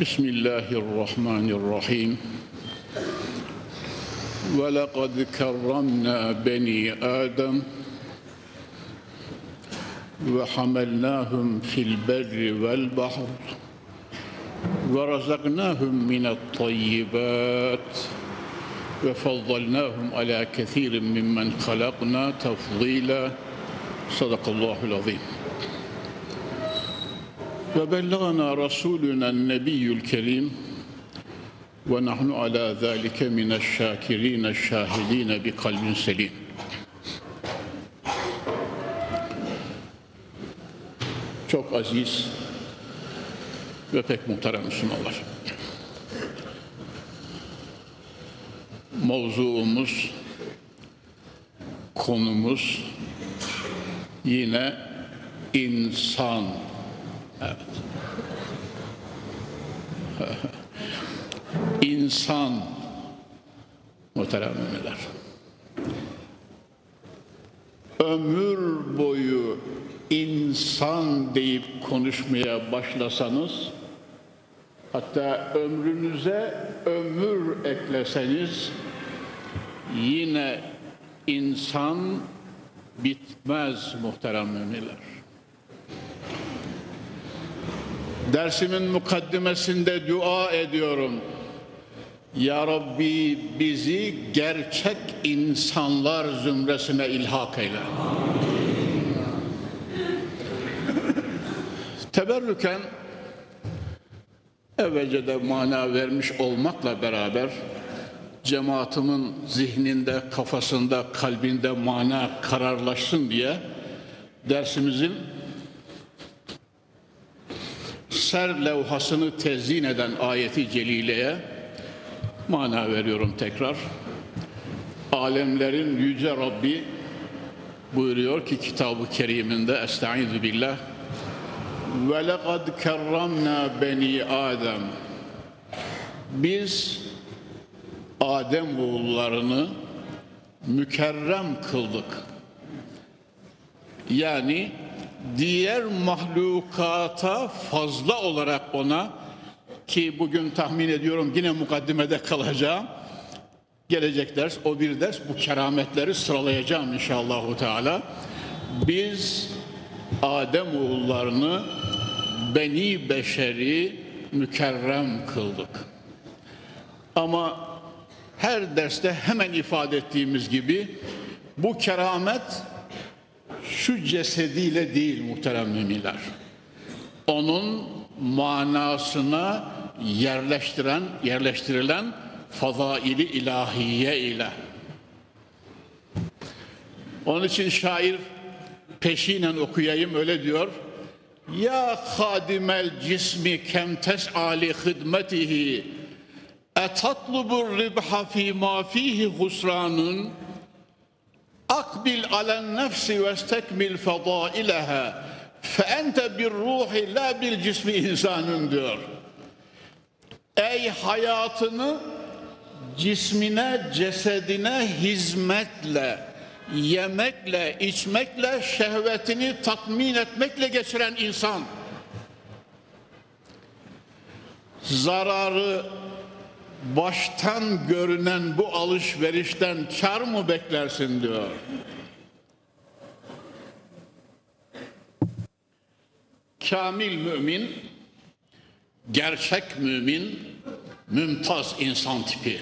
بسم الله الرحمن الرحيم. ولقد كرمنا بني آدم وحملناهم في البر والبحر ورزقناهم من الطيبات وفضلناهم على كثير ممن خلقنا تفضيلا. صدق الله العظيم. وبلغنا رسولنا النبي الكريم ونحن على ذلك من الشاكرين الشاهدين بقلب سليم Çok aziz ve pek muhterem Müslümanlar. Mevzuumuz, konumuz yine insan. Evet. İnsan muhterem müminler. Ömür boyu insan deyip konuşmaya başlasanız hatta ömrünüze ömür ekleseniz yine insan bitmez muhterem müminler. Dersimin mukaddimesinde dua ediyorum. Ya Rabbi bizi gerçek insanlar zümresine ilhak eyle. Teberrüken evvelce de mana vermiş olmakla beraber cemaatimin zihninde, kafasında, kalbinde mana kararlaşsın diye dersimizin ser levhasını tezyin eden ayeti celileye mana veriyorum tekrar. Alemlerin yüce Rabbi buyuruyor ki kitabı keriminde Estaizu billah ve lekad kerramna beni Adem biz Adem oğullarını mükerrem kıldık. Yani diğer mahlukata fazla olarak ona ki bugün tahmin ediyorum yine mukaddimede kalacağım. Gelecek ders o bir ders bu kerametleri sıralayacağım inşallahu teala. Biz Adem oğullarını beni beşeri mükerrem kıldık. Ama her derste hemen ifade ettiğimiz gibi bu keramet şu cesediyle değil muhterem müminler. Onun manasına yerleştiren, yerleştirilen fazaili ilahiye ile. Onun için şair peşinen okuyayım öyle diyor. Ya hadimel cismi kem tes'ali hidmetihi etatlubur ribha fi ma fihi husranun akbil alen nefsi ve stekmil fadaileha fe ente bir ruhi la bil cismi insanın diyor. Ey hayatını cismine, cesedine hizmetle, yemekle, içmekle, şehvetini tatmin etmekle geçiren insan. Zararı baştan görünen bu alışverişten kar mı beklersin diyor. Kamil mümin, gerçek mümin, mümtaz insan tipi.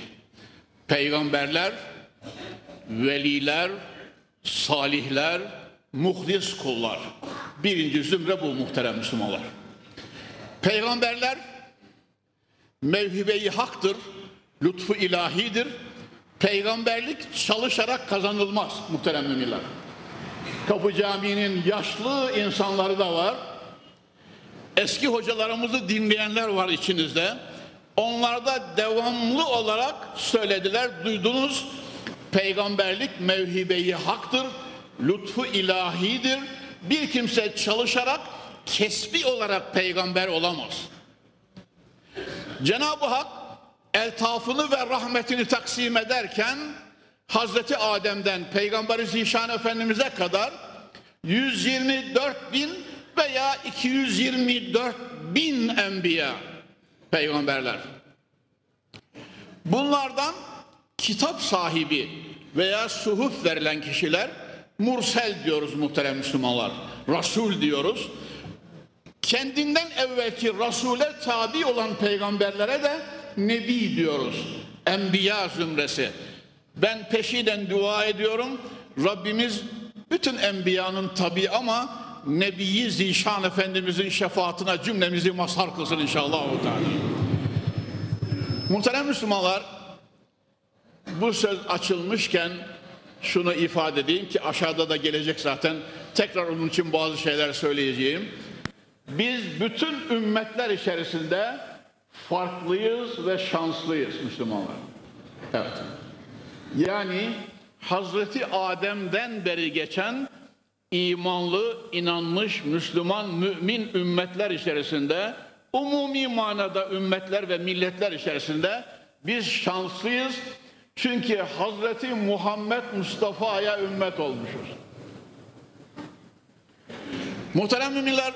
Peygamberler, veliler, salihler, muhlis kullar. Birinci zümre bu muhterem Müslümanlar. Peygamberler mevhibe-i haktır, lütfu ilahidir. Peygamberlik çalışarak kazanılmaz muhterem müminler. Kapı Camii'nin yaşlı insanları da var. eski hocalarımızı dinleyenler var içinizde. Onlar da devamlı olarak söylediler, duydunuz. Peygamberlik mevhibeyi haktır, lütfu ilahidir. Bir kimse çalışarak kesbi olarak peygamber olamaz. Cenab-ı Hak eltafını ve rahmetini taksim ederken Hazreti Adem'den Peygamberi Zişan Efendimiz'e kadar 124 bin veya 224 bin enbiya peygamberler. Bunlardan kitap sahibi veya suhuf verilen kişiler mursel diyoruz muhterem Müslümanlar. Rasul diyoruz. Kendinden evvelki Rasule tabi olan peygamberlere de Nebi diyoruz. Enbiya zümresi. Ben peşinen dua ediyorum. Rabbimiz bütün enbiyanın tabi ama Nebiyi Zişan Efendimizin şefaatine cümlemizi mazhar kılsın inşallah. Muhterem Müslümanlar bu söz açılmışken şunu ifade edeyim ki aşağıda da gelecek zaten. Tekrar onun için bazı şeyler söyleyeceğim. Biz bütün ümmetler içerisinde farklıyız ve şanslıyız Müslümanlar. Evet. Yani Hazreti Adem'den beri geçen imanlı, inanmış, Müslüman, mümin ümmetler içerisinde, umumi manada ümmetler ve milletler içerisinde biz şanslıyız. Çünkü Hazreti Muhammed Mustafa'ya ümmet olmuşuz. Muhterem müminler,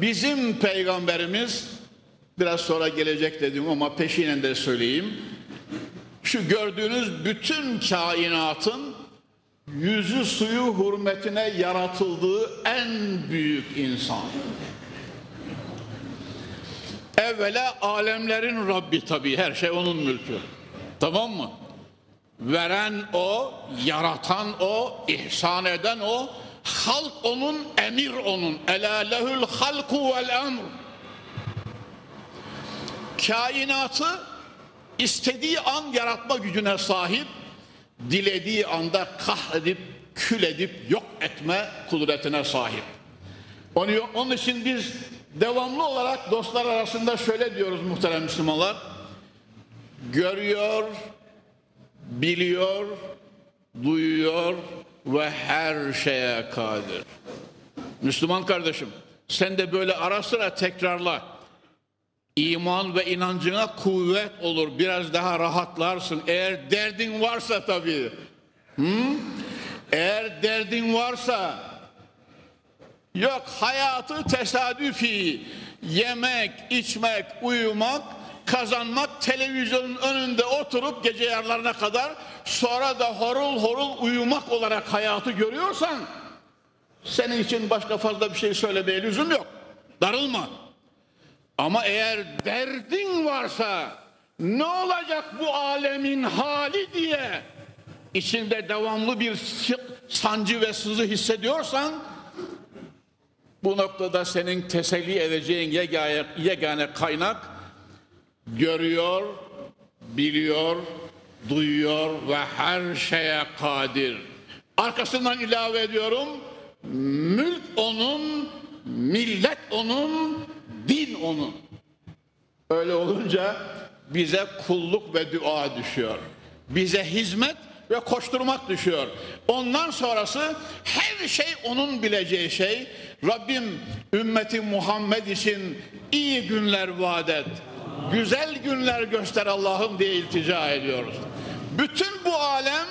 bizim peygamberimiz, biraz sonra gelecek dedim ama peşinen de söyleyeyim. Şu gördüğünüz bütün kainatın yüzü suyu hürmetine yaratıldığı en büyük insan. Evvela alemlerin Rabbi tabii her şey onun mülkü. Tamam mı? Veren o, yaratan o, ihsan eden o, halk onun, emir onun. Ela lehül halku vel emr. Kainatı istediği an yaratma gücüne sahip, dilediği anda kahredip, kül edip, yok etme kudretine sahip. Onu, onun için biz devamlı olarak dostlar arasında şöyle diyoruz muhterem Müslümanlar. Görüyor, biliyor, duyuyor ve her şeye kadir. Müslüman kardeşim sen de böyle ara sıra tekrarla. İman ve inancına kuvvet olur. Biraz daha rahatlarsın. Eğer derdin varsa tabii. Hı? Eğer derdin varsa yok hayatı tesadüfi yemek, içmek, uyumak, kazanmak, televizyonun önünde oturup gece yarlarına kadar sonra da horul horul uyumak olarak hayatı görüyorsan senin için başka fazla bir şey söylemeye lüzum yok. Darılma. Ama eğer derdin varsa ne olacak bu alemin hali diye içinde devamlı bir sancı ve sızı hissediyorsan bu noktada senin teselli edeceğin yegane, yegane kaynak görüyor, biliyor, duyuyor ve her şeye kadir. Arkasından ilave ediyorum, mülk onun, millet onun, din onun. Öyle olunca bize kulluk ve dua düşüyor. Bize hizmet ve koşturmak düşüyor. Ondan sonrası her şey onun bileceği şey. Rabbim ümmeti Muhammed için iyi günler vaat et. Güzel günler göster Allah'ım diye iltica ediyoruz. Bütün bu alem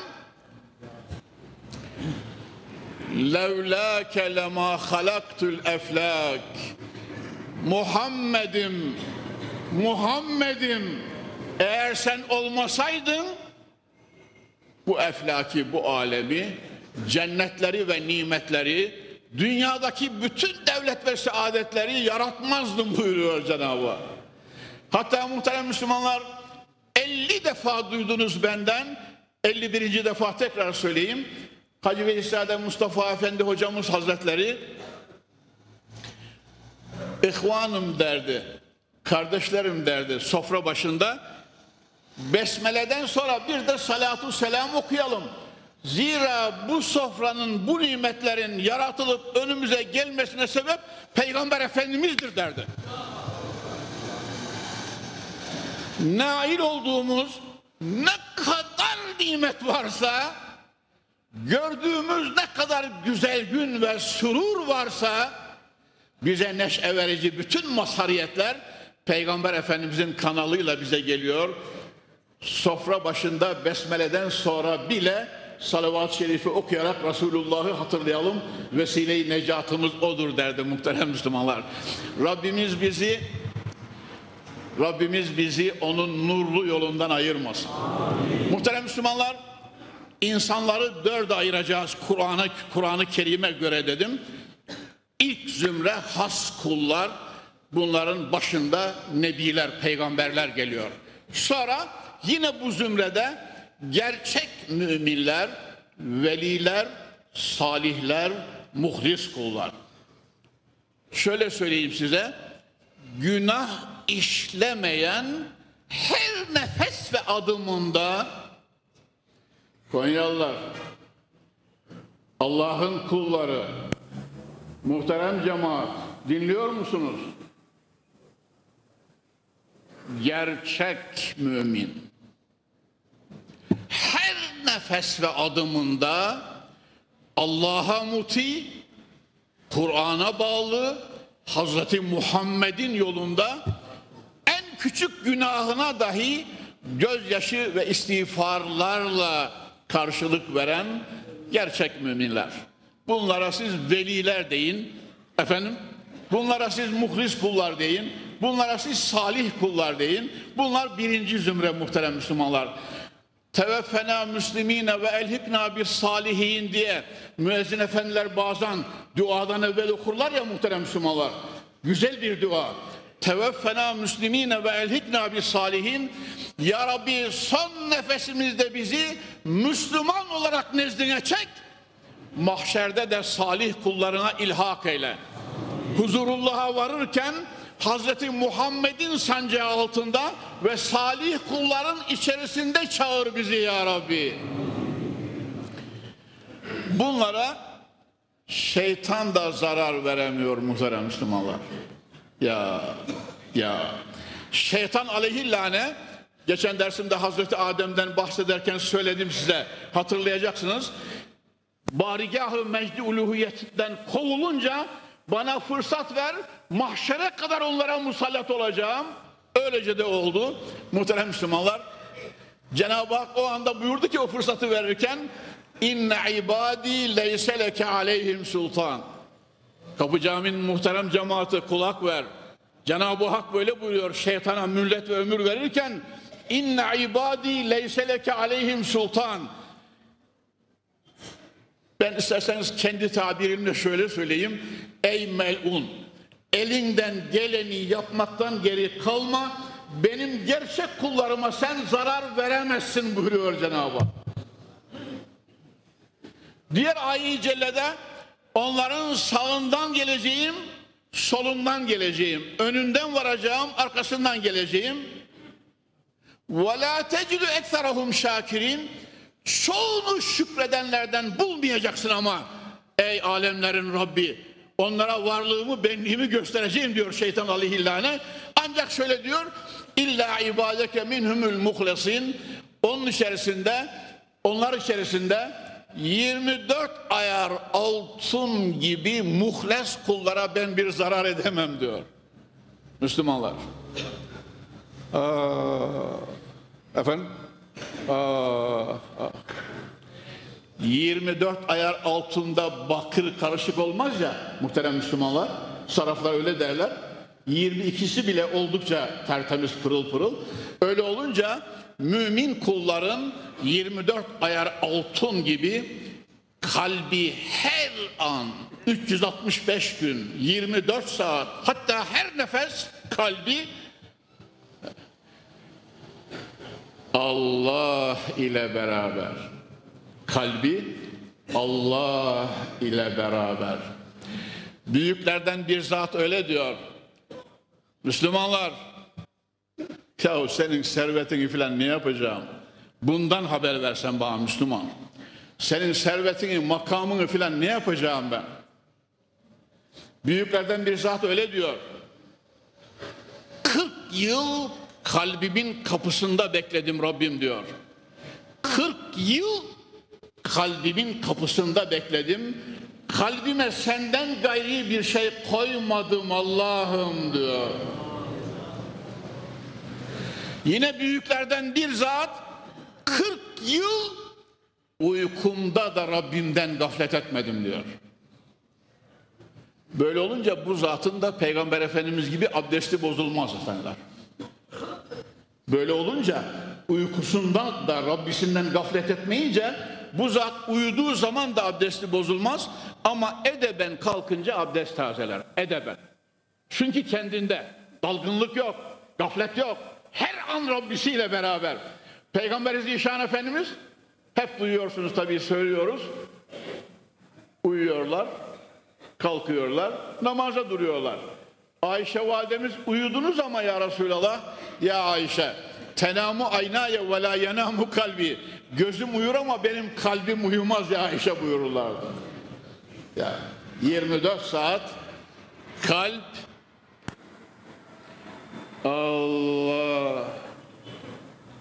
levlâke lemâ halaktul eflâk Muhammed'im Muhammed'im eğer sen olmasaydın bu eflaki bu alemi cennetleri ve nimetleri dünyadaki bütün devlet ve saadetleri yaratmazdım buyuruyor Cenab-ı Hak. Hatta muhterem Müslümanlar 50 defa duydunuz benden 51. defa tekrar söyleyeyim. Hacı Veysade Mustafa Efendi hocamız hazretleri İhvanım derdi, kardeşlerim derdi sofra başında. Besmele'den sonra bir de salatu selam okuyalım. Zira bu sofranın, bu nimetlerin yaratılıp önümüze gelmesine sebep Peygamber Efendimiz'dir derdi. Nail olduğumuz ne kadar nimet varsa, gördüğümüz ne kadar güzel gün ve surur varsa, bize neşe verici bütün mazhariyetler Peygamber Efendimizin kanalıyla bize geliyor. Sofra başında besmeleden sonra bile salavat-ı şerifi okuyarak Resulullah'ı hatırlayalım. Vesile-i necatımız odur derdi muhterem Müslümanlar. Rabbimiz bizi Rabbimiz bizi onun nurlu yolundan ayırmasın. Amin. Muhterem Müslümanlar, insanları dörde ayıracağız Kur'an'ı Kur'an-ı Kerim'e göre dedim. İlk zümre has kullar, bunların başında nebiler, peygamberler geliyor. Sonra yine bu zümrede gerçek müminler, veliler, salihler, muhlis kullar. Şöyle söyleyeyim size, günah işlemeyen her nefes ve adımında Konyalılar, Allah'ın kulları, muhterem cemaat dinliyor musunuz? Gerçek mümin. Her nefes ve adımında Allah'a muti, Kur'an'a bağlı, Hazreti Muhammed'in yolunda küçük günahına dahi gözyaşı ve istiğfarlarla karşılık veren gerçek müminler. Bunlara siz veliler deyin. Efendim? Bunlara siz muhlis kullar deyin. Bunlara siz salih kullar deyin. Bunlar birinci zümre muhterem Müslümanlar. Teveffena müslimine ve elhikna bir salihin diye müezzin efendiler bazen duadan evvel okurlar ya muhterem Müslümanlar. Güzel bir dua. Teveffena müslimine ve elhikna bir salihin. Ya Rabbi son nefesimizde bizi Müslüman olarak nezdine çek. Mahşerde de salih kullarına ilhak eyle. Huzurullah'a varırken Hazreti Muhammed'in sancağı altında ve salih kulların içerisinde çağır bizi ya Rabbi. Bunlara şeytan da zarar veremiyor muhterem Müslümanlar. Ya ya şeytan aleyhillâne geçen dersimde Hazreti Adem'den bahsederken söyledim size hatırlayacaksınız. Barigahı mecdi uluhiyetinden kovulunca bana fırsat ver mahşere kadar onlara musallat olacağım. Öylece de oldu. Muhterem Müslümanlar Cenab-ı Hak o anda buyurdu ki o fırsatı verirken inne ibadi leyse leke aleyhim sultan Kapı Camii'nin muhterem cemaati kulak ver. Cenab-ı Hak böyle buyuruyor şeytana müllet ve ömür verirken inne ibadi leyse leke aleyhim sultan ben isterseniz kendi tabirimle şöyle söyleyeyim. Ey melun, elinden geleni yapmaktan geri kalma. Benim gerçek kullarıma sen zarar veremezsin buyuruyor Cenab-ı Hak. Diğer ayet-i cellede onların sağından geleceğim, solundan geleceğim, önünden varacağım, arkasından geleceğim. وَلَا تَجِدُ اَكْثَرَهُمْ شَاكِرِينَ Çoğunu şükredenlerden bulmayacaksın ama ey alemlerin Rabbi onlara varlığımı benliğimi göstereceğim diyor şeytan aleyhillâne ancak şöyle diyor illa ibadeke minhumul muhlesin onun içerisinde onlar içerisinde 24 ayar altın gibi muhles kullara ben bir zarar edemem diyor Müslümanlar Aa, efendim 24 ayar altında bakır karışık olmaz ya muhterem Müslümanlar. Saraflar öyle derler. 22'si bile oldukça tertemiz pırıl pırıl. Öyle olunca mümin kulların 24 ayar altın gibi kalbi her an 365 gün 24 saat hatta her nefes kalbi Allah ile beraber. Kalbi Allah ile beraber. Büyüklerden bir zat öyle diyor. Müslümanlar, yahu senin servetini filan ne yapacağım? Bundan haber versen bana Müslüman. Senin servetini, makamını filan ne yapacağım ben? Büyüklerden bir zat öyle diyor. 40 yıl kalbimin kapısında bekledim Rabbim diyor. 40 yıl kalbimin kapısında bekledim. Kalbime senden gayri bir şey koymadım Allah'ım diyor. Yine büyüklerden bir zat 40 yıl uykumda da Rabbimden gaflet etmedim diyor. Böyle olunca bu zatın da Peygamber Efendimiz gibi abdesti bozulmaz efendiler. Böyle olunca uykusundan da Rabbisinden gaflet etmeyince bu zat uyuduğu zaman da abdesti bozulmaz ama edeben kalkınca abdest tazeler. Edeben. Çünkü kendinde dalgınlık yok, gaflet yok. Her an Rabbisiyle beraber. Peygamber Zişan Efendimiz hep duyuyorsunuz tabii söylüyoruz. Uyuyorlar, kalkıyorlar, namaza duruyorlar. Ayşe validemiz uyudunuz ama ya Resulallah ya Ayşe tenamu aynaya ve la yenamu kalbi gözüm uyur ama benim kalbim uyumaz ya Ayşe buyururlardı. Ya 24 saat kalp Allah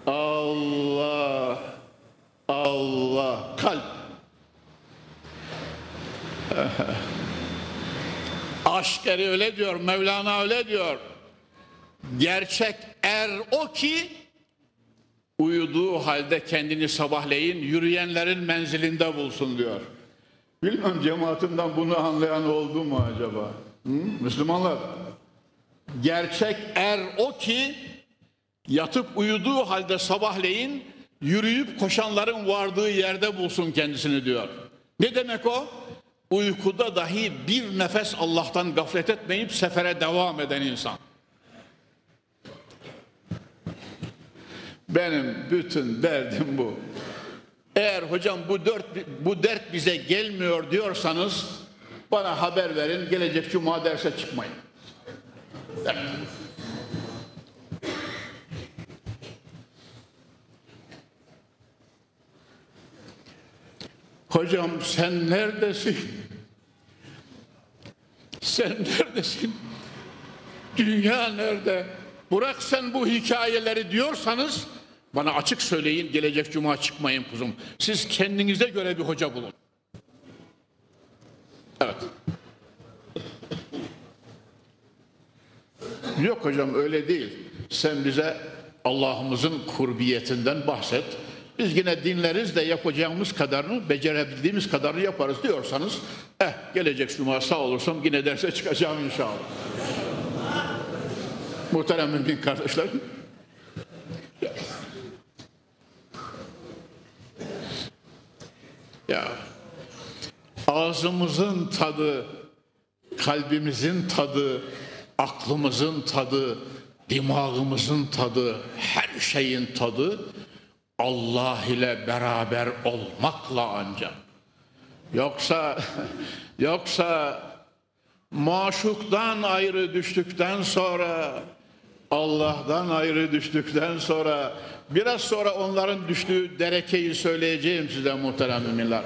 Allah Allah kalp Aşkeri öyle diyor, Mevlana öyle diyor. Gerçek er o ki uyuduğu halde kendini sabahleyin yürüyenlerin menzilinde bulsun diyor. Bilmem cemaatimden bunu anlayan oldu mu acaba? Hı? Müslümanlar. Gerçek er o ki yatıp uyuduğu halde sabahleyin yürüyüp koşanların vardığı yerde bulsun kendisini diyor. Ne demek o? Uykuda dahi bir nefes Allah'tan gaflet etmeyip sefere devam eden insan. Benim bütün derdim bu. Eğer hocam bu dört bu dert bize gelmiyor diyorsanız bana haber verin. Gelecek cuma derse çıkmayın. Hocam sen neredesin? Sen neredesin? Dünya nerede? Bırak sen bu hikayeleri diyorsanız bana açık söyleyin gelecek cuma çıkmayın kuzum. Siz kendinize göre bir hoca bulun. Evet. Yok hocam öyle değil. Sen bize Allah'ımızın kurbiyetinden bahset. Biz yine dinleriz de yapacağımız kadarını, becerebildiğimiz kadarını yaparız diyorsanız, eh gelecek cuma sağ olursam yine derse çıkacağım inşallah. Muhterem mümin kardeşlerim. Ya ağzımızın tadı, kalbimizin tadı, aklımızın tadı, dimağımızın tadı, her şeyin tadı Allah ile beraber olmakla ancak. Yoksa yoksa maşuktan ayrı düştükten sonra Allah'tan ayrı düştükten sonra biraz sonra onların düştüğü derekeyi söyleyeceğim size muhterem müminler.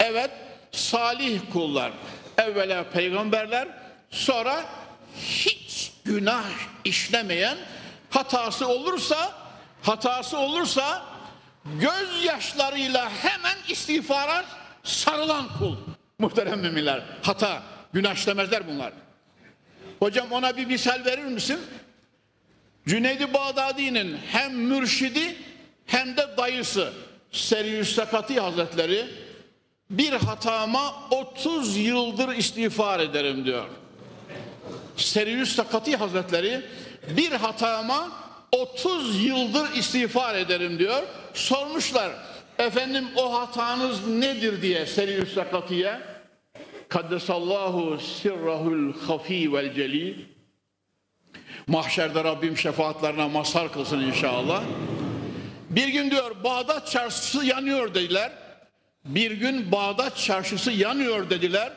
Evet salih kullar evvela peygamberler sonra hiç günah işlemeyen hatası olursa hatası olursa gözyaşlarıyla hemen istiğfara sarılan kul. Muhterem müminler. Hata, günah işlemezler bunlar. Hocam ona bir misal verir misin? Cüneydi Bağdadi'nin hem mürşidi hem de dayısı Seriüs Sakati Hazretleri bir hatama 30 yıldır istiğfar ederim diyor. Seriüs Sakati Hazretleri bir hatama 30 yıldır istiğfar ederim diyor. Sormuşlar efendim o hatanız nedir diye Seriüs Sakati'ye. Kaddesallahu sirrahul hafi vel celil. Mahşerde Rabbim şefaatlerine mazhar kılsın inşallah. Bir gün diyor Bağdat çarşısı yanıyor dediler. Bir gün Bağdat çarşısı yanıyor dediler.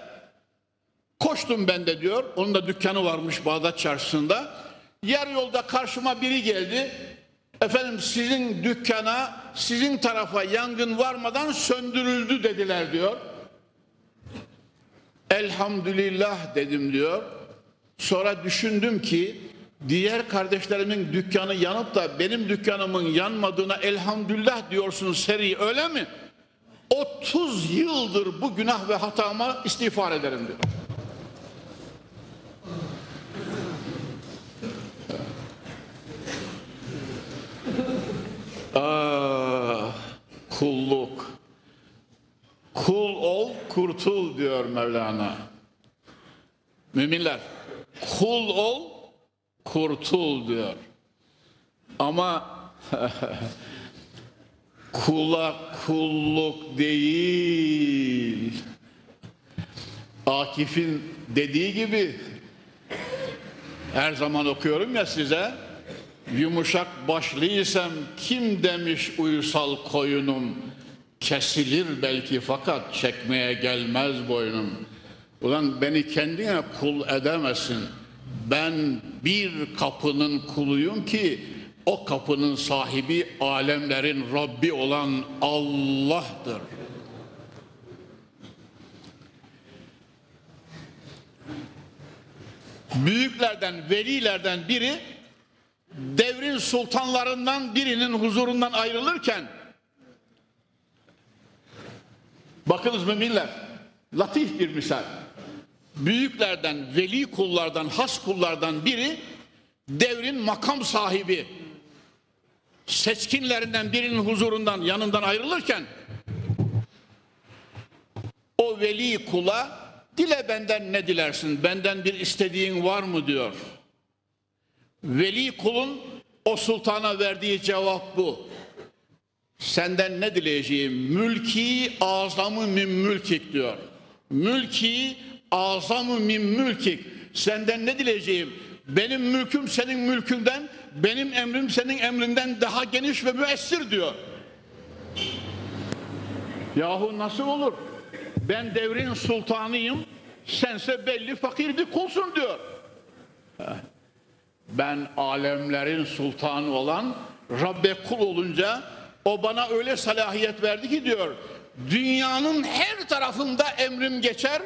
Koştum ben de diyor. Onun da dükkanı varmış Bağdat çarşısında. Yarı yolda karşıma biri geldi. Efendim sizin dükkana, sizin tarafa yangın varmadan söndürüldü dediler diyor. Elhamdülillah dedim diyor. Sonra düşündüm ki diğer kardeşlerimin dükkanı yanıp da benim dükkanımın yanmadığına elhamdülillah diyorsun seri öyle mi? 30 yıldır bu günah ve hatama istiğfar ederim diyor. Ah, kulluk. Kul ol, kurtul diyor Mevlana. Müminler, kul ol, kurtul diyor. Ama kula kulluk değil. Akif'in dediği gibi her zaman okuyorum ya size yumuşak başlıysam kim demiş uysal koyunum kesilir belki fakat çekmeye gelmez boynum. Ulan beni kendine kul edemezsin. Ben bir kapının kuluyum ki o kapının sahibi alemlerin Rabbi olan Allah'tır. Büyüklerden, velilerden biri devrin sultanlarından birinin huzurundan ayrılırken bakınız müminler latif bir misal. Büyüklerden veli kullardan has kullardan biri devrin makam sahibi seçkinlerinden birinin huzurundan yanından ayrılırken o veli kula dile benden ne dilersin? Benden bir istediğin var mı? diyor Veli kulun o sultana verdiği cevap bu. Senden ne dileyeceğim? Mülki azamı min mülkik diyor. Mülki azamı min mülkik. Senden ne dileyeceğim? Benim mülküm senin mülkünden, benim emrim senin emrinden daha geniş ve müessir diyor. Yahu nasıl olur? Ben devrin sultanıyım, sense belli fakir bir kulsun diyor ben alemlerin sultanı olan Rabbe kul olunca o bana öyle salahiyet verdi ki diyor dünyanın her tarafında emrim geçer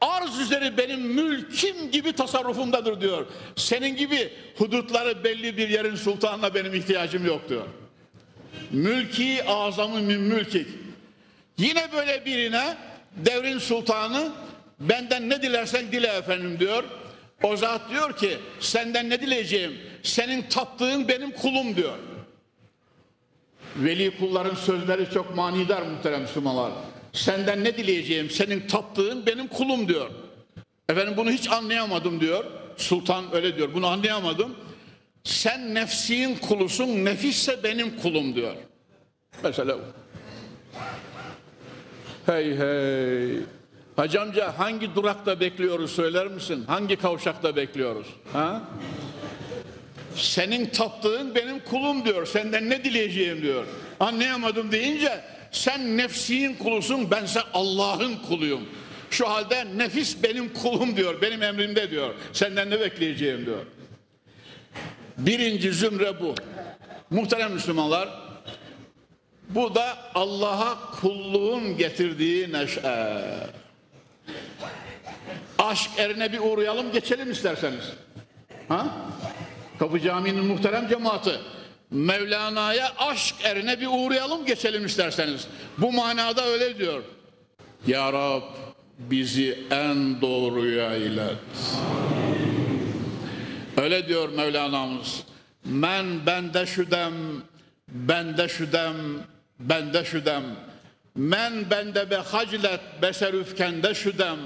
arz üzeri benim mülkim gibi tasarrufumdadır diyor. Senin gibi hudutları belli bir yerin sultanına benim ihtiyacım yok diyor. Mülki azamı min mülkik. Yine böyle birine devrin sultanı benden ne dilersen dile efendim diyor. O zat diyor ki senden ne dileyeceğim? Senin taptığın benim kulum diyor. Veli kulların sözleri çok manidar muhterem Müslümanlar. Senden ne dileyeceğim? Senin taptığın benim kulum diyor. Efendim bunu hiç anlayamadım diyor. Sultan öyle diyor. Bunu anlayamadım. Sen nefsin kulusun, nefisse benim kulum diyor. Mesela Hey hey. Hacı amca hangi durakta bekliyoruz söyler misin? Hangi kavşakta bekliyoruz? Ha? Senin taptığın benim kulum diyor. Senden ne dileyeceğim diyor. Anlayamadım deyince sen nefsin kulusun bense Allah'ın kuluyum. Şu halde nefis benim kulum diyor. Benim emrimde diyor. Senden ne bekleyeceğim diyor. Birinci zümre bu. Muhterem Müslümanlar bu da Allah'a kulluğun getirdiği neşe. Aşk erine bir uğrayalım geçelim isterseniz. Ha? Kapı Camii'nin muhterem cemaati. Mevlana'ya aşk erine bir uğrayalım geçelim isterseniz. Bu manada öyle diyor. Ya Rab bizi en doğruya ilet. Öyle diyor Mevlana'mız. Men bende şüdem, bende şüdem, bende şüdem. Men bende be haclet beserüfkende şüdem.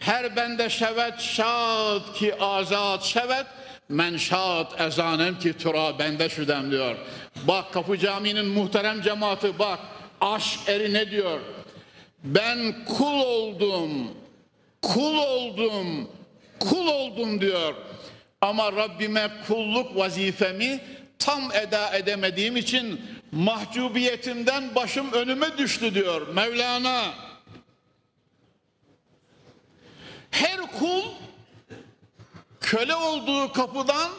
Her bende şevet şad ki azat şevet. Men şad ezanem ki tura bende şüdem diyor. Bak Kapı Camii'nin muhterem cemaati bak. Aşk eri ne diyor? Ben kul oldum. Kul oldum. Kul oldum diyor. Ama Rabbime kulluk vazifemi tam eda edemediğim için mahcubiyetimden başım önüme düştü diyor Mevlana. Her kul köle olduğu kapıdan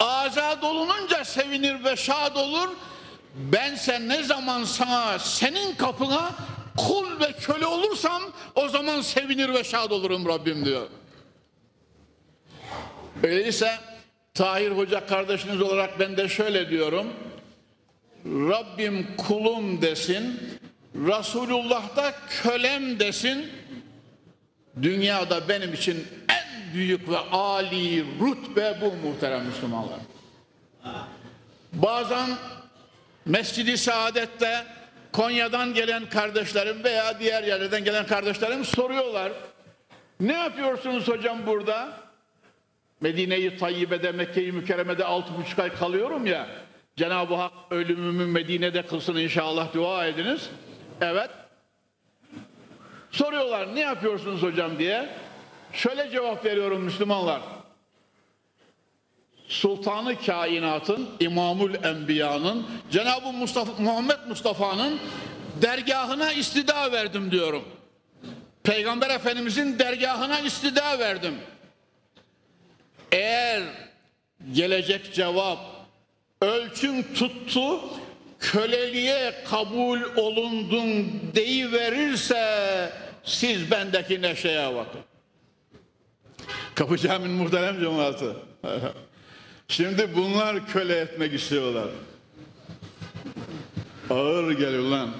azad olununca sevinir ve şad olur. Bense ne zaman sana senin kapına kul ve köle olursam o zaman sevinir ve şad olurum Rabbim diyor. Öyleyse Tahir Hoca kardeşiniz olarak ben de şöyle diyorum. Rabbim kulum desin, Resulullah da kölem desin. Dünyada benim için en büyük ve âli rütbe bu muhterem Müslümanlar. Bazen Mescidi Saadet'te Konya'dan gelen kardeşlerim veya diğer yerlerden gelen kardeşlerim soruyorlar. Ne yapıyorsunuz hocam burada? Medine-i Tayyibe'de, Mekke-i Mükerreme'de altı buçuk ay kalıyorum ya. Cenab-ı Hak ölümümü Medine'de kılsın inşallah dua ediniz. Evet. Soruyorlar ne yapıyorsunuz hocam diye. Şöyle cevap veriyorum Müslümanlar. Sultanı kainatın, İmamul Enbiya'nın, Cenab-ı Mustafa, Muhammed Mustafa'nın dergahına istida verdim diyorum. Peygamber Efendimizin dergahına istida verdim. Eğer gelecek cevap ölçün tuttu, köleliğe kabul olundun deyiverirse siz bendeki neşeye bakın. Kapı Camii'nin muhterem cemaati. Şimdi bunlar köle etmek istiyorlar. Ağır geliyor lan.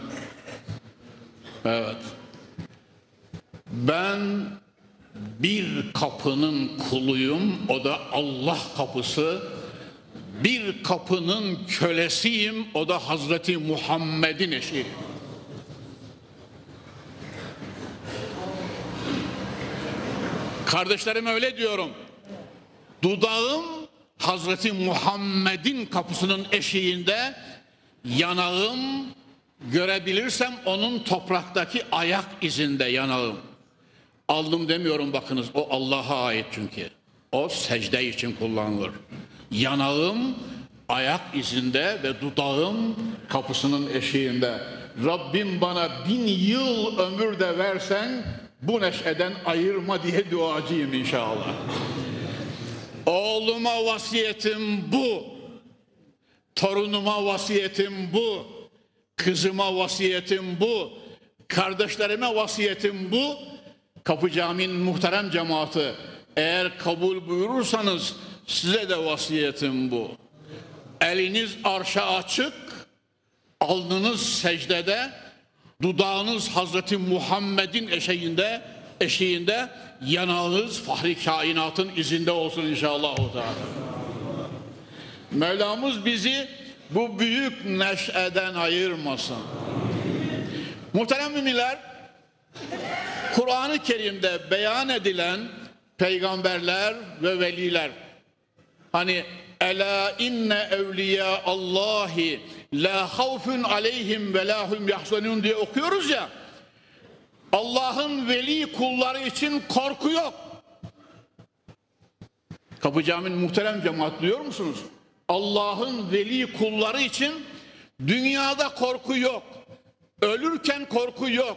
Evet. Ben bir kapının kuluyum, o da Allah kapısı. Bir kapının kölesiyim, o da Hazreti Muhammed'in eşi. Kardeşlerime öyle diyorum. Dudağım Hazreti Muhammed'in kapısının eşiğinde, yanağım görebilirsem onun topraktaki ayak izinde yanağım. Aldım demiyorum bakınız o Allah'a ait çünkü. O secde için kullanılır. Yanağım ayak izinde ve dudağım kapısının eşiğinde. Rabbim bana bin yıl ömür de versen bu neşeden ayırma diye duacıyım inşallah. Oğluma vasiyetim bu. Torunuma vasiyetim bu. Kızıma vasiyetim bu. Kardeşlerime vasiyetim bu. Kapı Camii'nin muhterem cemaati eğer kabul buyurursanız size de vasiyetim bu. Eliniz arşa açık, alnınız secdede, dudağınız Hazreti Muhammed'in eşeğinde, eşiğinde, yanağınız fahri kainatın izinde olsun inşallah. Mevlamız bizi bu büyük neşeden ayırmasın. Muhterem müminler, Kur'an-ı Kerim'de beyan edilen peygamberler ve veliler hani ela inne evliya Allahi la havfun aleyhim ve la hum yahzanun diye okuyoruz ya Allah'ın veli kulları için korku yok. Kapı Camii'nin muhterem cemaat duyuyor musunuz? Allah'ın veli kulları için dünyada korku yok. Ölürken korku yok.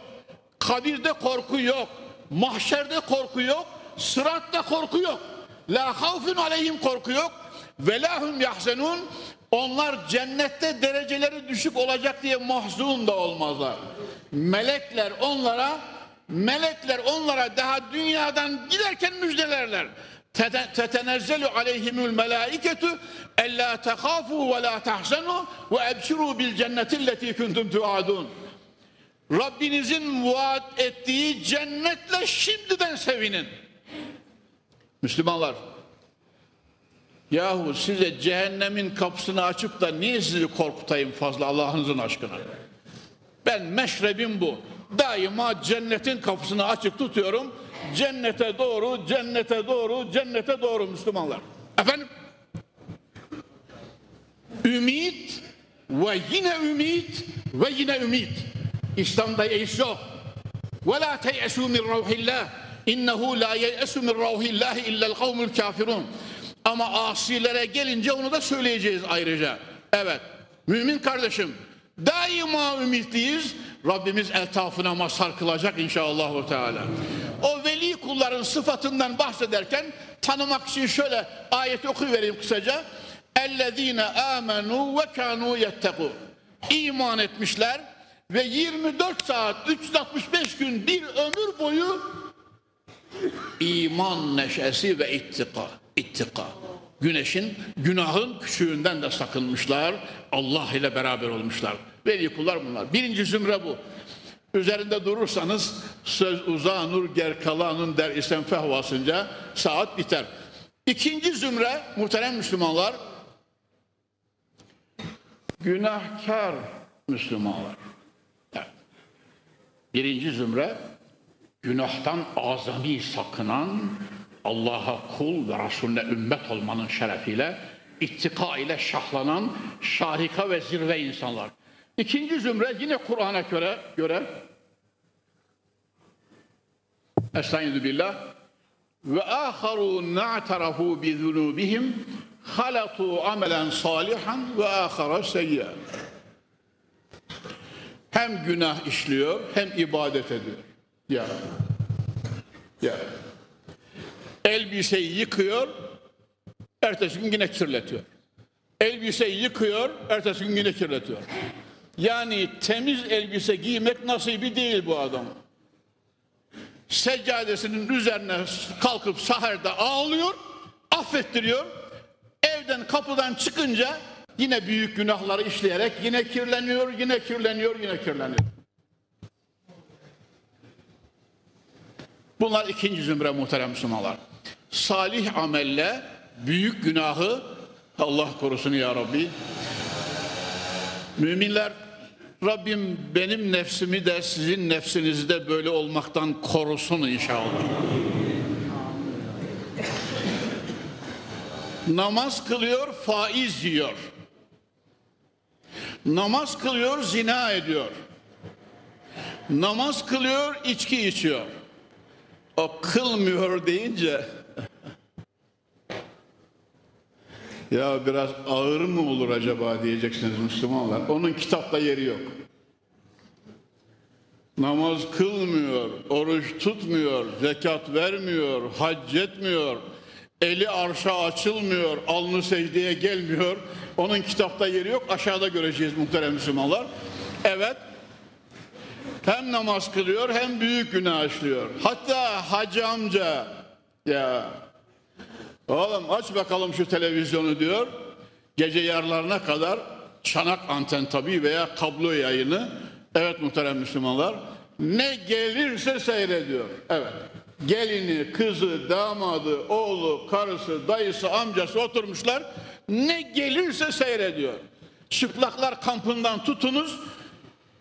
Kabirde korku yok. Mahşerde korku yok. Sıratta korku yok. La havfun aleyhim korku yok. Ve lahum yahzenun onlar cennette dereceleri düşük olacak diye mahzun da olmazlar. Melekler onlara melekler onlara daha dünyadan giderken müjdelerler. Tetenezzelu aleyhimul melaiketu ella tehafu ve la tahzenu ve ebşiru bil cennetilleti kuntum tuadun. Rabbinizin vaat ettiği cennetle şimdiden sevinin. Müslümanlar, yahu size cehennemin kapısını açıp da niye sizi korkutayım fazla Allah'ınızın aşkına? Ben meşrebim bu. Daima cennetin kapısını açık tutuyorum. Cennete doğru, cennete doğru, cennete doğru Müslümanlar. Efendim? Ümit ve yine ümit ve yine ümit. İslam'da yeis yok. Ve la teyesu min ruhillah. İnnehu la yeyesu min ruhillah illel kavmul kafirun. Ama asilere gelince onu da söyleyeceğiz ayrıca. Evet. Mümin kardeşim daima ümitliyiz. Rabbimiz eltafına mazhar kılacak inşallah. Teala. O veli kulların sıfatından bahsederken tanımak için şöyle ayet okuyuvereyim kısaca. اَلَّذ۪ينَ آمَنُوا وَكَانُوا يَتَّقُونَ İman etmişler ve 24 saat 365 gün bir ömür boyu iman neşesi ve ittika. ittika. Güneşin, günahın küçüğünden de sakınmışlar. Allah ile beraber olmuşlar. Veli kullar bunlar. Birinci zümre bu. Üzerinde durursanız söz uzanur gerkalanın der isem fehvasınca saat biter. İkinci zümre muhterem Müslümanlar günahkar Müslümanlar. Birinci zümre günahtan azami sakınan Allah'a kul ve Resulüne ümmet olmanın şerefiyle ittika ile şahlanan şarika ve zirve insanlar. İkinci zümre yine Kur'an'a göre, göre Estaizu billah ve aharu na'tarafu bi zunubihim halatu amelen salihan ve ahara seyyi'en hem günah işliyor hem ibadet ediyor. Ya. Ya. Elbiseyi yıkıyor, ertesi gün yine kirletiyor. Elbiseyi yıkıyor, ertesi gün yine kirletiyor. Yani temiz elbise giymek nasibi değil bu adam. Seccadesinin üzerine kalkıp saherde ağlıyor, affettiriyor. Evden kapıdan çıkınca yine büyük günahları işleyerek yine kirleniyor, yine kirleniyor, yine kirleniyor. Bunlar ikinci zümre muhterem Müslümanlar. Salih amelle büyük günahı Allah korusun ya Rabbi. Müminler Rabbim benim nefsimi de sizin nefsinizi de böyle olmaktan korusun inşallah. Namaz kılıyor, faiz yiyor. Namaz kılıyor, zina ediyor. Namaz kılıyor, içki içiyor. O kılmıyor deyince ya biraz ağır mı olur acaba diyeceksiniz Müslümanlar. Onun kitapta yeri yok. Namaz kılmıyor, oruç tutmuyor, zekat vermiyor, hac etmiyor, eli arşa açılmıyor, alnı secdeye gelmiyor. Onun kitapta yeri yok. Aşağıda göreceğiz muhterem Müslümanlar. Evet, hem namaz kılıyor hem büyük günah işliyor. Hatta hacı amca ya oğlum aç bakalım şu televizyonu diyor. Gece yarlarına kadar çanak anten tabi veya kablo yayını. Evet muhterem Müslümanlar. Ne gelirse seyrediyor. Evet. Gelini, kızı, damadı, oğlu, karısı, dayısı, amcası oturmuşlar. Ne gelirse seyrediyor. Çıplaklar kampından tutunuz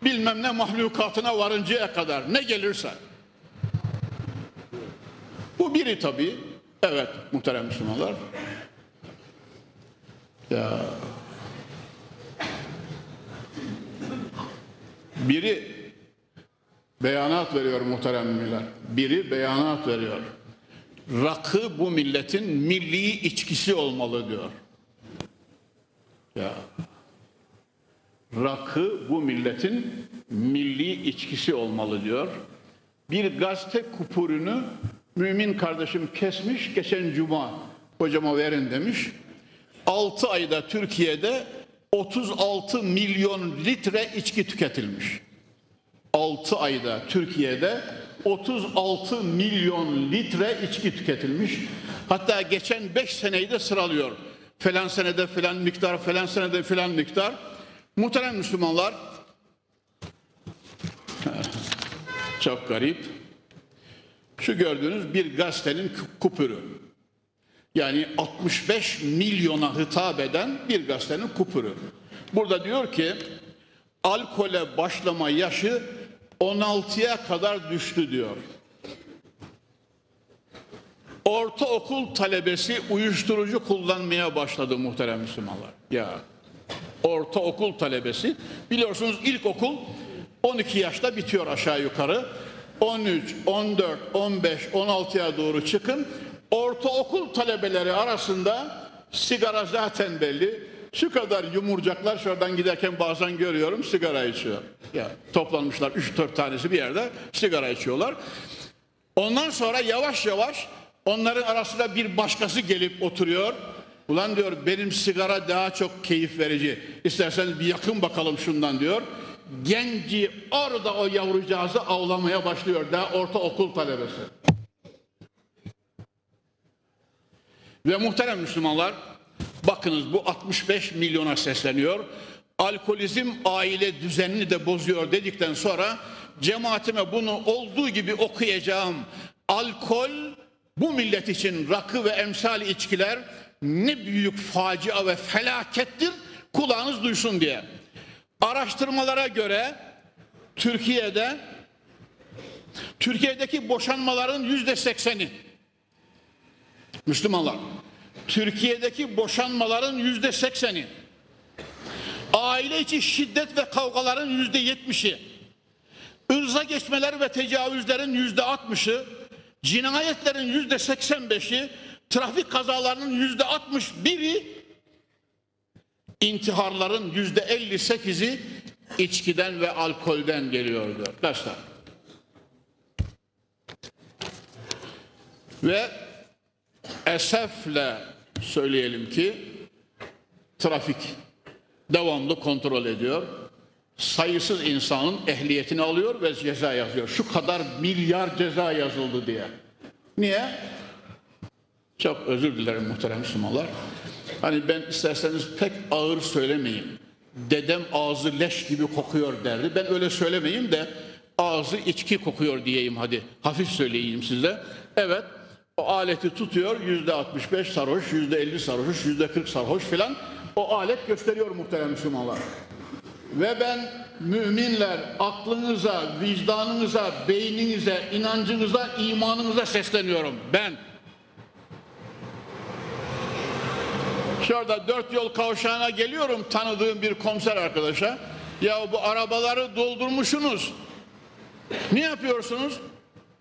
bilmem ne mahlukatına varıncaya kadar ne gelirse. Bu biri tabii. Evet muhterem Müslümanlar. Ya biri beyanat veriyor muhterem müminler. Biri beyanat veriyor. Rakı bu milletin milli içkisi olmalı diyor. Ya rakı bu milletin milli içkisi olmalı diyor. Bir gazete kupurunu mümin kardeşim kesmiş geçen cuma hocama verin demiş. 6 ayda Türkiye'de 36 milyon litre içki tüketilmiş. 6 ayda Türkiye'de 36 milyon litre içki tüketilmiş. Hatta geçen 5 seneyi de sıralıyor. Falan senede falan miktar, falan senede falan miktar. Muhterem Müslümanlar, çok garip. Şu gördüğünüz bir gazetenin kupürü. Yani 65 milyona hitap eden bir gazetenin kupürü. Burada diyor ki alkole başlama yaşı 16'ya kadar düştü diyor. Ortaokul talebesi uyuşturucu kullanmaya başladı muhterem Müslümanlar. Ya ortaokul talebesi. Biliyorsunuz ilkokul 12 yaşta bitiyor aşağı yukarı. 13, 14, 15, 16'ya doğru çıkın. Ortaokul talebeleri arasında sigara zaten belli. Şu kadar yumurcaklar şuradan giderken bazen görüyorum sigara içiyor. Ya toplanmışlar 3-4 tanesi bir yerde sigara içiyorlar. Ondan sonra yavaş yavaş onların arasında bir başkası gelip oturuyor. Ulan diyor benim sigara daha çok keyif verici. İsterseniz bir yakın bakalım şundan diyor. Genci orada o yavrucağızı avlamaya başlıyor. Daha ortaokul talebesi. Ve muhterem Müslümanlar bakınız bu 65 milyona sesleniyor. Alkolizm aile düzenini de bozuyor dedikten sonra cemaatime bunu olduğu gibi okuyacağım. Alkol bu millet için rakı ve emsal içkiler ne büyük facia ve felakettir kulağınız duysun diye. Araştırmalara göre Türkiye'de Türkiye'deki boşanmaların yüzde sekseni Müslümanlar. Türkiye'deki boşanmaların yüzde sekseni aile içi şiddet ve kavgaların yüzde yetmişi ırza geçmeler ve tecavüzlerin yüzde altmışı cinayetlerin yüzde seksen beşi trafik kazalarının yüzde altmış biri intiharların yüzde elli sekizi içkiden ve alkolden geliyor diyor. Arkadaşlar. Ve esefle söyleyelim ki trafik devamlı kontrol ediyor. Sayısız insanın ehliyetini alıyor ve ceza yazıyor. Şu kadar milyar ceza yazıldı diye. Niye? Çok özür dilerim muhterem Müslümanlar. Hani ben isterseniz pek ağır söylemeyeyim. Dedem ağzı leş gibi kokuyor derdi. Ben öyle söylemeyeyim de ağzı içki kokuyor diyeyim hadi. Hafif söyleyeyim size. Evet o aleti tutuyor yüzde 65 sarhoş, yüzde 50 sarhoş, yüzde 40 sarhoş filan. O alet gösteriyor muhterem Müslümanlar. Ve ben müminler aklınıza, vicdanınıza, beyninize, inancınıza, imanınıza sesleniyorum. Ben Şurada dört yol kavşağına geliyorum tanıdığım bir komiser arkadaşa. Ya bu arabaları doldurmuşsunuz. Ne yapıyorsunuz?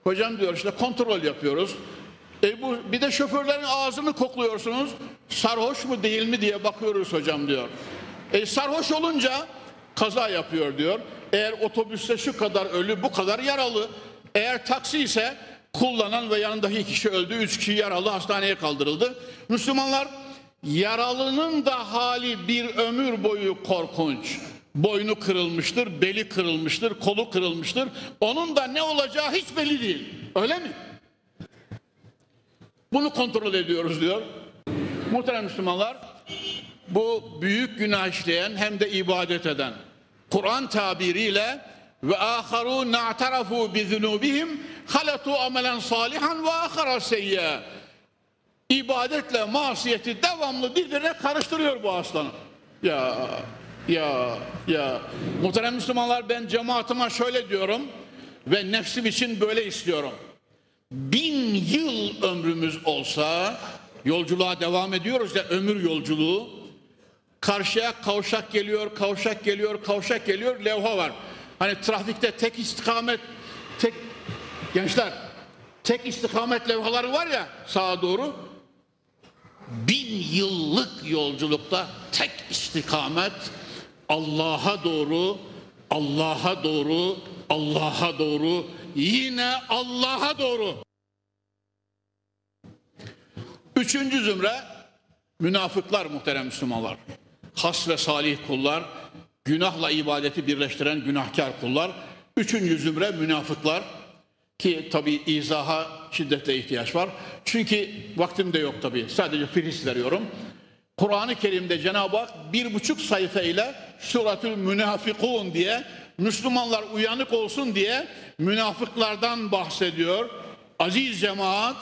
Hocam diyor işte kontrol yapıyoruz. E bu bir de şoförlerin ağzını kokluyorsunuz. Sarhoş mu değil mi diye bakıyoruz hocam diyor. E sarhoş olunca kaza yapıyor diyor. Eğer otobüste şu kadar ölü bu kadar yaralı. Eğer taksi ise kullanan ve yanındaki kişi öldü. Üç kişi yaralı hastaneye kaldırıldı. Müslümanlar yaralının da hali bir ömür boyu korkunç. Boynu kırılmıştır, beli kırılmıştır, kolu kırılmıştır. Onun da ne olacağı hiç belli değil. Öyle mi? Bunu kontrol ediyoruz diyor. Muhterem Müslümanlar, bu büyük günah işleyen hem de ibadet eden. Kur'an tabiriyle ve aharu na'tarafu bi zunubihim halatu amelen salihan ve ahara seyya. İbadetle masiyeti devamlı birbirine karıştırıyor bu aslanı. Ya ya ya muhterem Müslümanlar ben cemaatime şöyle diyorum ve nefsim için böyle istiyorum. Bin yıl ömrümüz olsa yolculuğa devam ediyoruz ya ömür yolculuğu karşıya kavşak geliyor, kavşak geliyor, kavşak geliyor, levha var. Hani trafikte tek istikamet, tek gençler, tek istikamet levhaları var ya sağa doğru. Bin yıllık yolculukta tek istikamet Allah'a doğru, Allah'a doğru, Allah'a doğru, yine Allah'a doğru. Üçüncü zümre münafıklar muhterem Müslümanlar. Has ve salih kullar, günahla ibadeti birleştiren günahkar kullar. Üçüncü zümre münafıklar ki tabi izaha şiddetle ihtiyaç var. Çünkü vaktim de yok tabi. Sadece firis veriyorum. Kur'an-ı Kerim'de Cenab-ı Hak bir buçuk sayfa ile Suratül Münafikun diye Müslümanlar uyanık olsun diye münafıklardan bahsediyor. Aziz cemaat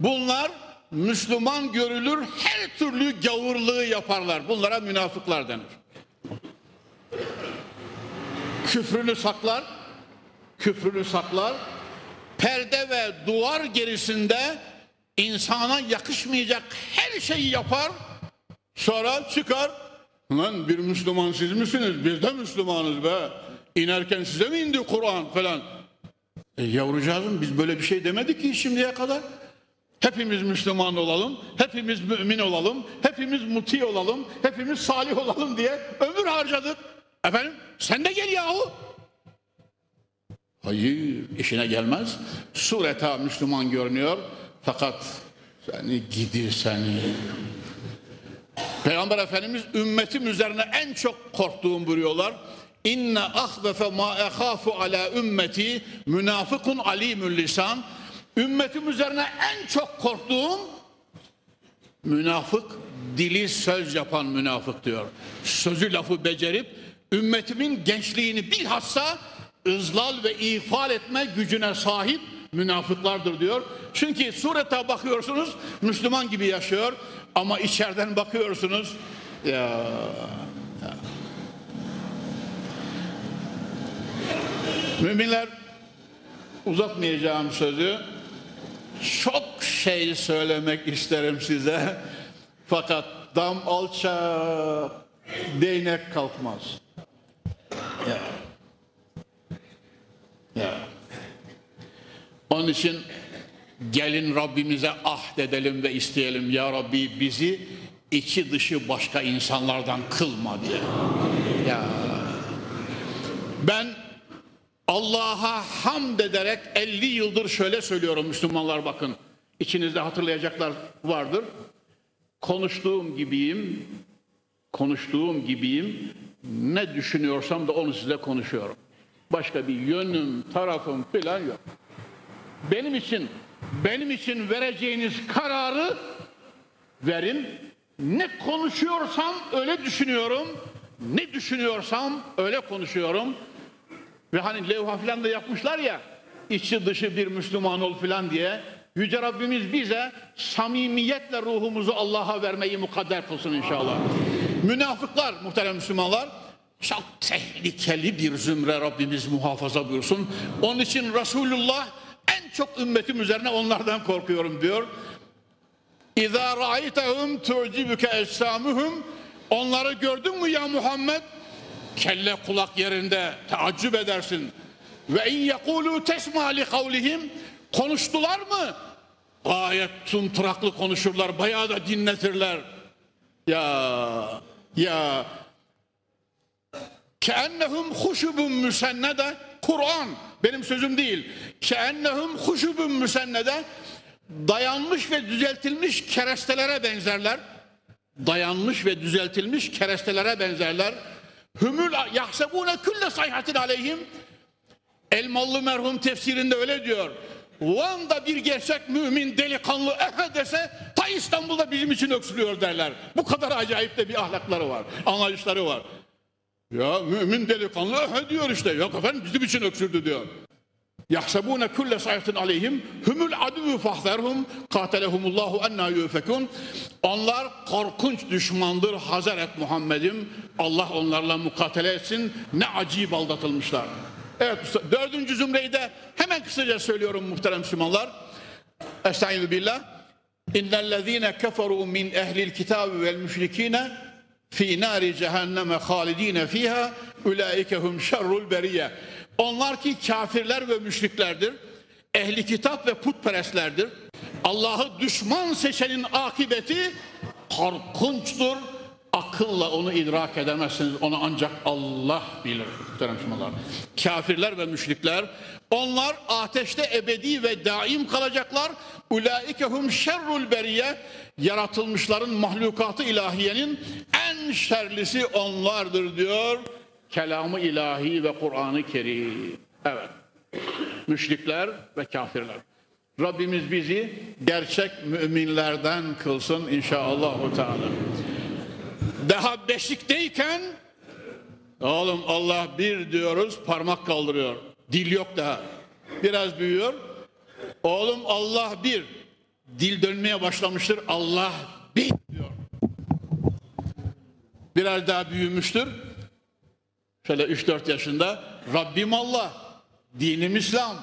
bunlar Müslüman görülür her türlü gavurluğu yaparlar. Bunlara münafıklar denir. Küfrünü saklar, küfrünü saklar, perde ve duvar gerisinde insana yakışmayacak her şeyi yapar, sonra çıkar, lan bir Müslüman siz misiniz? Biz de Müslümanız be. İnerken size mi indi Kur'an falan? E yavrucağızım biz böyle bir şey demedik ki şimdiye kadar. Hepimiz Müslüman olalım, hepimiz mümin olalım, hepimiz muti olalım, hepimiz salih olalım diye ömür harcadık. Efendim sen de gel yahu. Hayır işine gelmez. Sureta Müslüman görünüyor fakat seni gidi seni. Peygamber Efendimiz ümmetim üzerine en çok korktuğum buyuruyorlar. İnne ahvefe ma ehafu ala ümmeti münafıkun alimül lisan. Ümmetim üzerine en çok korktuğum münafık dili söz yapan münafık diyor. Sözü lafı becerip ümmetimin gençliğini bilhassa ızlal ve ifade etme gücüne sahip münafıklardır diyor. Çünkü surete bakıyorsunuz Müslüman gibi yaşıyor ama içeriden bakıyorsunuz ya, ya. Müminler uzatmayacağım sözü çok şey söylemek isterim size fakat dam alçak değnek kalkmaz. Ya. Ya. Onun için gelin Rabbimize ahdedelim ve isteyelim ya Rabbi bizi içi dışı başka insanlardan kılma diye. Ya. Ben Allah'a hamd ederek 50 yıldır şöyle söylüyorum Müslümanlar bakın. İçinizde hatırlayacaklar vardır. Konuştuğum gibiyim, konuştuğum gibiyim. Ne düşünüyorsam da onu size konuşuyorum. Başka bir yönüm, tarafım falan yok. Benim için benim için vereceğiniz kararı verin. Ne konuşuyorsam öyle düşünüyorum. Ne düşünüyorsam öyle konuşuyorum. Ve hani levha falan da yapmışlar ya içi dışı bir Müslüman ol falan diye. Yüce Rabbimiz bize samimiyetle ruhumuzu Allah'a vermeyi mukadder kılsın inşallah. Münafıklar muhterem Müslümanlar çok tehlikeli bir zümre Rabbimiz muhafaza buyursun. Onun için Resulullah en çok ümmetim üzerine onlardan korkuyorum diyor. İza ra'aytehum tu'cibuke ecsamuhum Onları gördün mü ya Muhammed? Kelle kulak yerinde teaccüp edersin. Ve in yekulu tesma li kavlihim konuştular mı? Gayet tunturaklı konuşurlar. Bayağı da dinletirler. Ya ya keennehum huşubun müsennede Kur'an benim sözüm değil. Keennehum huşubun müsennede dayanmış ve düzeltilmiş kerestelere benzerler. Dayanmış ve düzeltilmiş kerestelere benzerler. Hümül yahsebune külle sayhatin aleyhim. Elmalı merhum tefsirinde öyle diyor. Van'da bir gerçek mümin delikanlı ehe dese ta İstanbul'da bizim için öksürüyor derler. Bu kadar acayip de bir ahlakları var, anlayışları var. Ya mümin delikanlı ehe diyor işte. Yok efendim bizim için öksürdü diyor. Yahsebune kulle sayhatin aleyhim humul aduvü fahzerhum katelehumullahu enna yufekun. Onlar korkunç düşmandır hazır et Muhammed'im. Allah onlarla mukatele etsin. Ne acayip aldatılmışlar. Evet dördüncü zümreyi de hemen kısaca söylüyorum muhterem Müslümanlar. Estaizu billah. İnnellezîne keferû min ehlil kitâbi vel müşrikîne fi nari cehenneme halidine fiha ulaikehum şerrul beriye. Onlar ki kafirler ve müşriklerdir. Ehli kitap ve putperestlerdir. Allah'ı düşman seçenin akıbeti korkunçtur. Akılla onu idrak edemezsiniz. Onu ancak Allah bilir. Kafirler ve müşrikler onlar ateşte ebedi ve daim kalacaklar. Ulaikehum şerrul beriye yaratılmışların mahlukatı ilahiyenin en şerlisi onlardır diyor. Kelamı ilahi ve Kur'an-ı Kerim. Evet. Müşrikler ve kafirler. Rabbimiz bizi gerçek müminlerden kılsın inşallah. Teala. Daha beşikteyken oğlum Allah bir diyoruz parmak kaldırıyor. Dil yok daha. Biraz büyüyor. Oğlum Allah bir. Dil dönmeye başlamıştır. Allah bir diyor. Biraz daha büyümüştür. Şöyle 3-4 yaşında Rabbim Allah, dinim İslam,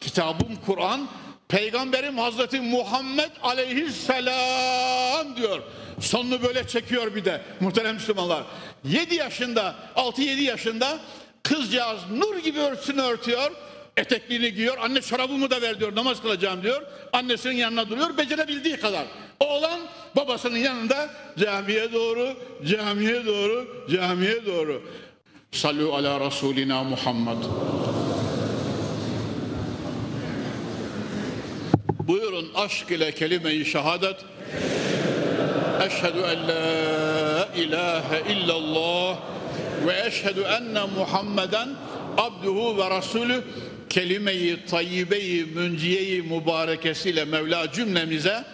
kitabım Kur'an, peygamberim Hazreti Muhammed aleyhisselam diyor. Sonunu böyle çekiyor bir de muhterem Müslümanlar. 7 yaşında, 6-7 yaşında kızcağız nur gibi örtüsünü örtüyor. Etekliğini giyiyor. Anne çorabımı da ver diyor. Namaz kılacağım diyor. Annesinin yanına duruyor. Becerebildiği kadar. Oğlan babasının yanında camiye doğru, camiye doğru, camiye doğru. Sallu ala Resulina Muhammed. Buyurun aşk ile kelime-i şehadet. Eşhedü en la ilahe illallah ve eşhedü enne Muhammeden abduhu ve rasulü kelime-i tayyibe-i münciye-i mübarekesiyle Mevla cümlemize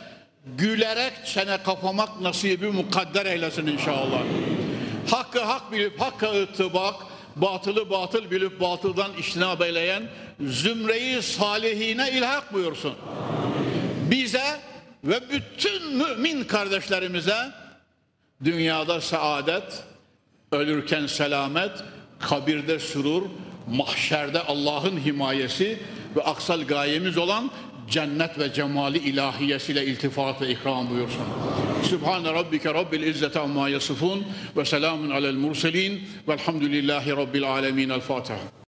gülerek çene kapamak nasibi mukadder eylesin inşallah. Hakkı hak bilip hakka ıttibak, batılı batıl bilip batıldan iştinab eyleyen zümreyi salihine ilhak buyursun. Bize ve bütün mümin kardeşlerimize dünyada saadet, ölürken selamet, kabirde sürur, mahşerde Allah'ın himayesi ve aksal gayemiz olan cennet ve cemali ilahiyesiyle iltifat ve ikram buyursun. Sübhane Rabbike Rabbil İzzete amma yasifun ve selamun alel murselin velhamdülillahi Rabbil alemin. El Fatiha.